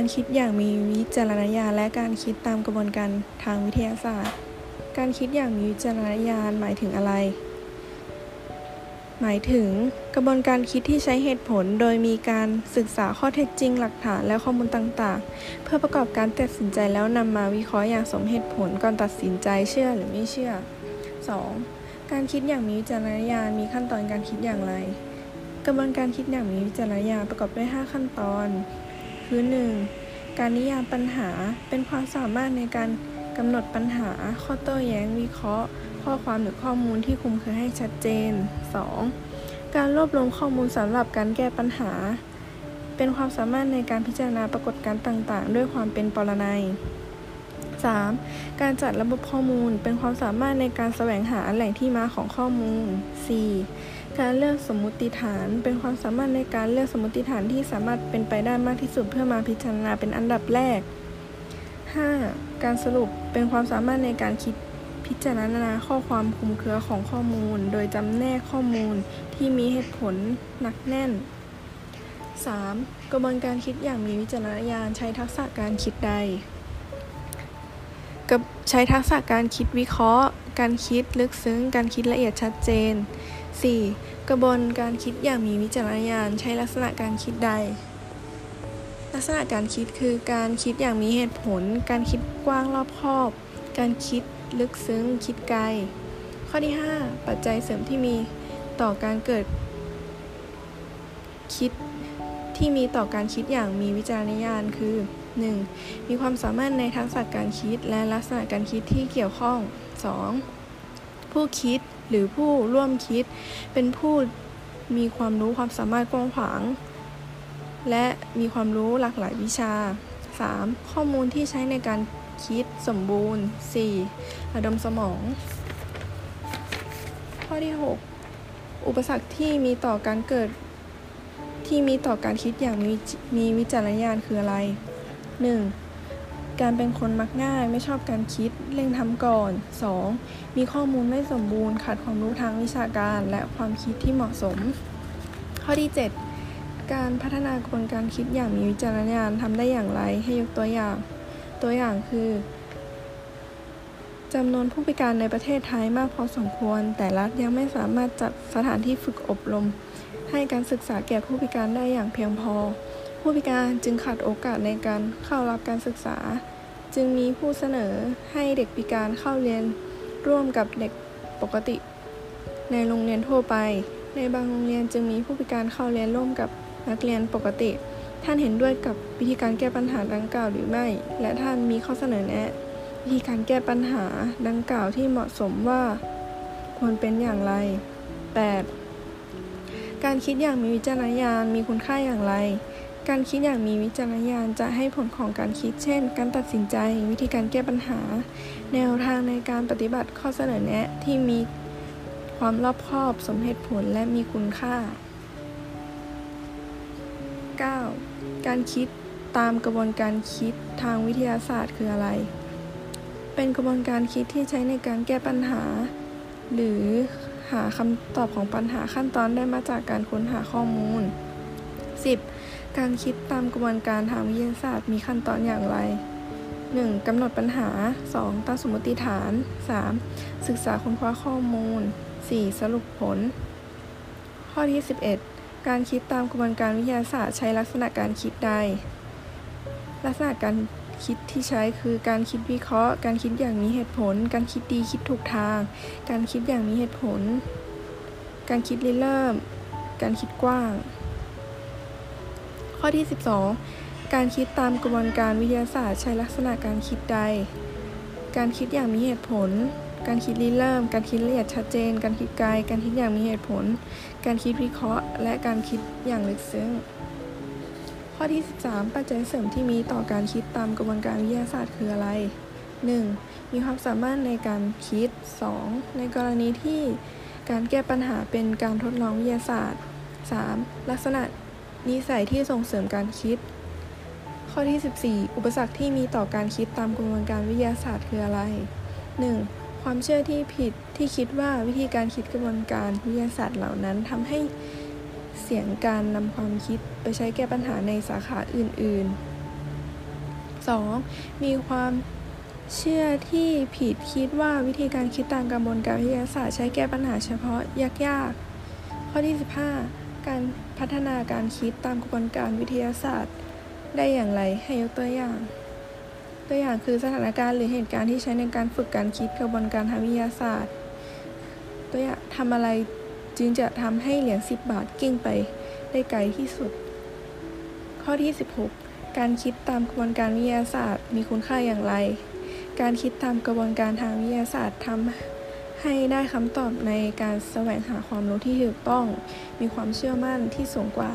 การคิดอย่างมีวิจารณญาณและการคิดตามกระบวนการทางวิทยาศาสตร์ การคิดอย่างมีวิจารณญาณหมายถึงอะไร หมายถึงกระบวนการคิดที่ใช้เหตุผลโดยมีการศึกษาข้อเท็จจริง หลักฐานและข้อมูลต่างๆ เพื่อประกอบการตัดสินใจแล้วนำมาวิเคราะห์อย่างสมเหตุผลก่อนตัดสินใจเชื่อหรือไม่เชื่อ 2. การคิดอย่างมีวิจารณญาณมีขั้นตอนการคิดอย่างไร กระบวนการคิดอย่างมีวิจารณญาณประกอบด้วย 5 ขั้นตอน คือ 1. การนิยามปัญหาเป็นความสามารถในการกำหนดปัญหา ข้อโต้แย้งวิเคราะห์ ข้อความหรือข้อมูลที่คุมเครือให้ชัดเจน 2. การรวบรวมข้อมูลสำหรับการแก้ปัญหา เป็นความสามารถในการพิจารณาปรากฏการณ์ต่าง ๆ ด้วยความเป็นปรนัย 3. การจัดระบบข้อมูลเป็นความสามารถในการแสวงหาแหล่งที่มาของข้อมูล 4. การเลือกสมมุติฐานเป็นความสามารถในการเลือกสมมุติฐานที่สามารถเป็นไปได้มากที่สุดเพื่อมาพิจารณาเป็นอันดับแรก 5. การสรุปเป็นความสามารถในการคิดพิจารณาข้อความคุมเครือของข้อมูล โดยจำแนกข้อมูลที่มีเหตุผลหนักแน่น 3. กระบวนการคิดอย่างมีวิจารณญาณใช้ทักษะการคิดใด กับใช้ทักษะการคิดวิเคราะห์ การคิดลึกซึ้ง การคิดละเอียดชัดเจน 4. กระบวนการคิดอย่างมีวิจารณญาณ ใช้ลักษณะการคิดใด ลักษณะการคิดคือการคิดอย่างมีเหตุผล การคิดกว้างรอบคอบ การคิดลึกซึ้ง คิดไกล ข้อที่ 5 ปัจจัยเสริมที่มีต่อการเกิดคิด ที่มีต่อการคิดอย่างมีวิจารณญาณคือ 1. มีความสามารถในทักษะการคิดและลักษณะการคิดที่เกี่ยวข้อง 2. ผู้คิดหรือผู้ร่วมคิด เป็นผู้มีความรู้ความสามารถกว้างขวาง และมีความรู้หลากหลายวิชา 3. ข้อมูลที่ใช้ในการคิดสมบูรณ์ 4. ระดมสมอง ข้อที่ 6 อุปสรรคที่มีต่อการเกิด ที่มีต่อการคิดอย่างมีมีวิจารณญาณคืออะไร 1. การเป็นคนมักง่ายไม่ชอบการคิดเร่งทำก่อน 2. มีข้อมูลไม่สมบูรณ์ขาดความรู้ทางวิชาการและความคิดที่เหมาะสม ข้อที่ 7 การพัฒนากระบวนการคิดอย่างมีวิจารณญาณทำได้อย่างไรให้ยกตัวอย่าง ตัวอย่างคือจำนวนผู้พิการในประเทศไทยมากพอสมควร แต่รัฐยังไม่สามารถจัดสถานที่ฝึกอบรม ให้การศึกษาแก่ผู้พิการได้อย่างเพียงพอ ผู้พิการจึงขาดโอกาสในการเข้ารับการศึกษา จึงมีผู้เสนอให้เด็กพิการเข้าเรียนร่วมกับเด็กปกติ ในโรงเรียนทั่วไป ในบางโรงเรียนจึงมีผู้พิการเข้าเรียนร่วมกับนักเรียนปกติ ท่านเห็นด้วยกับวิธีการแก้ปัญหาดังกล่าวหรือไม่ และท่านมีข้อเสนอแนะวิธีการแก้ปัญหาดังกล่าวที่เหมาะสมว่า ควรเป็นอย่างไร 8. การคิดอย่างมีวิจารณญาณมีคุณค่าอย่างไร การคิดอย่างมีวิจารณญาณจะให้ผลของการคิด เช่น การตัดสินใจ วิธีการแก้ปัญหา แนวทางในการปฏิบัติข้อเสนอแนะที่มีความรอบคอบสมเหตุผลและมีคุณค่า 9. การคิดตามกระบวนการคิดทางวิทยาศาสตร์คืออะไร เป็นกระบวนการคิดที่ใช้ในการแก้ปัญหา หรือ หาคำตอบของปัญหาขั้นตอนได้มาจากการค้นหาข้อมูล 10. การคิดตามกระบวนการทางวิทยาศาสตร์มีขั้นตอนอย่างไร 1. กำหนดปัญหา 2. ตั้งสมมติฐาน 3. ศึกษาค้นคว้าข้อมูล 4. สรุปผล ข้อที่ 11 การคิดตามกระบวนการวิทยาศาสตร์ใช้ลักษณะการคิดใด ลักษณะการ คิดที่ใช้คือการคิดวิเคราะห์ การคิดอย่างมีเหตุผล การคิดดีคิดถูกทาง การคิดอย่างมีเหตุผล การคิดริเริ่ม การคิดกว้าง ข้อที่ 12 การคิดตามกระบวนการวิทยาศาสตร์ใช้ลักษณะการคิดใด การคิดอย่างมีเหตุผล การคิดริเริ่ม การคิดละเอียดชัดเจน การคิดไกล การคิดอย่างมีเหตุผล การคิดวิเคราะห์ และการคิดอย่างลึกซึ้ง ข้อที่ 13 ปัจจัยเสริมที่มีต่อการคิดตามกระบวนการวิทยาศาสตร์คืออะไร 1. มีความสามารถในการคิด 2. ในกรณีที่การแก้ปัญหาเป็นการทดลองวิทยาศาสตร์ 3. ลักษณะนิสัยที่ส่งเสริมการคิด ข้อที่ 14 อุปสรรคที่มีต่อการคิดตามกระบวนการวิทยาศาสตร์คืออะไร 1. ความเชื่อที่ผิดที่คิดว่าวิธีการคิดกระบวนการวิทยาศาสตร์เหล่านั้นทำให้ เสียงการนำความคิดไปใช้แก้ปัญหาในสาขาอื่น ๆ 2. มีความเชื่อที่ผิดคิดว่าวิธีการคิดตามกระบวนการวิทยาศาสตร์ใช้แก้ปัญหาเฉพาะยากๆ ข้อที่ 15 การพัฒนาการคิดตามกระบวนการวิทยาศาสตร์ ได้อย่างไรให้ยกตัวอย่าง ตัวอย่างคือสถานการณ์หรือเหตุการณ์ที่ใช้ในการฝึกการคิดกระบวนการทางวิทยาศาสตร์ ตัวอย่างทำอะไร จึงจะทำให้เหรียญ10 บาทกิ้งไปได้ไกลที่สุด ข้อที่ 16 การคิดตามกระบวนการวิทยาศาสตร์ มีคุณค่าอย่างไร การคิดตามกระบวนการทางวิทยาศาสตร์ทำให้ได้คำตอบในการแสวงหาความรู้ที่ถูกต้อง มีความเชื่อมั่นที่สูงกว่า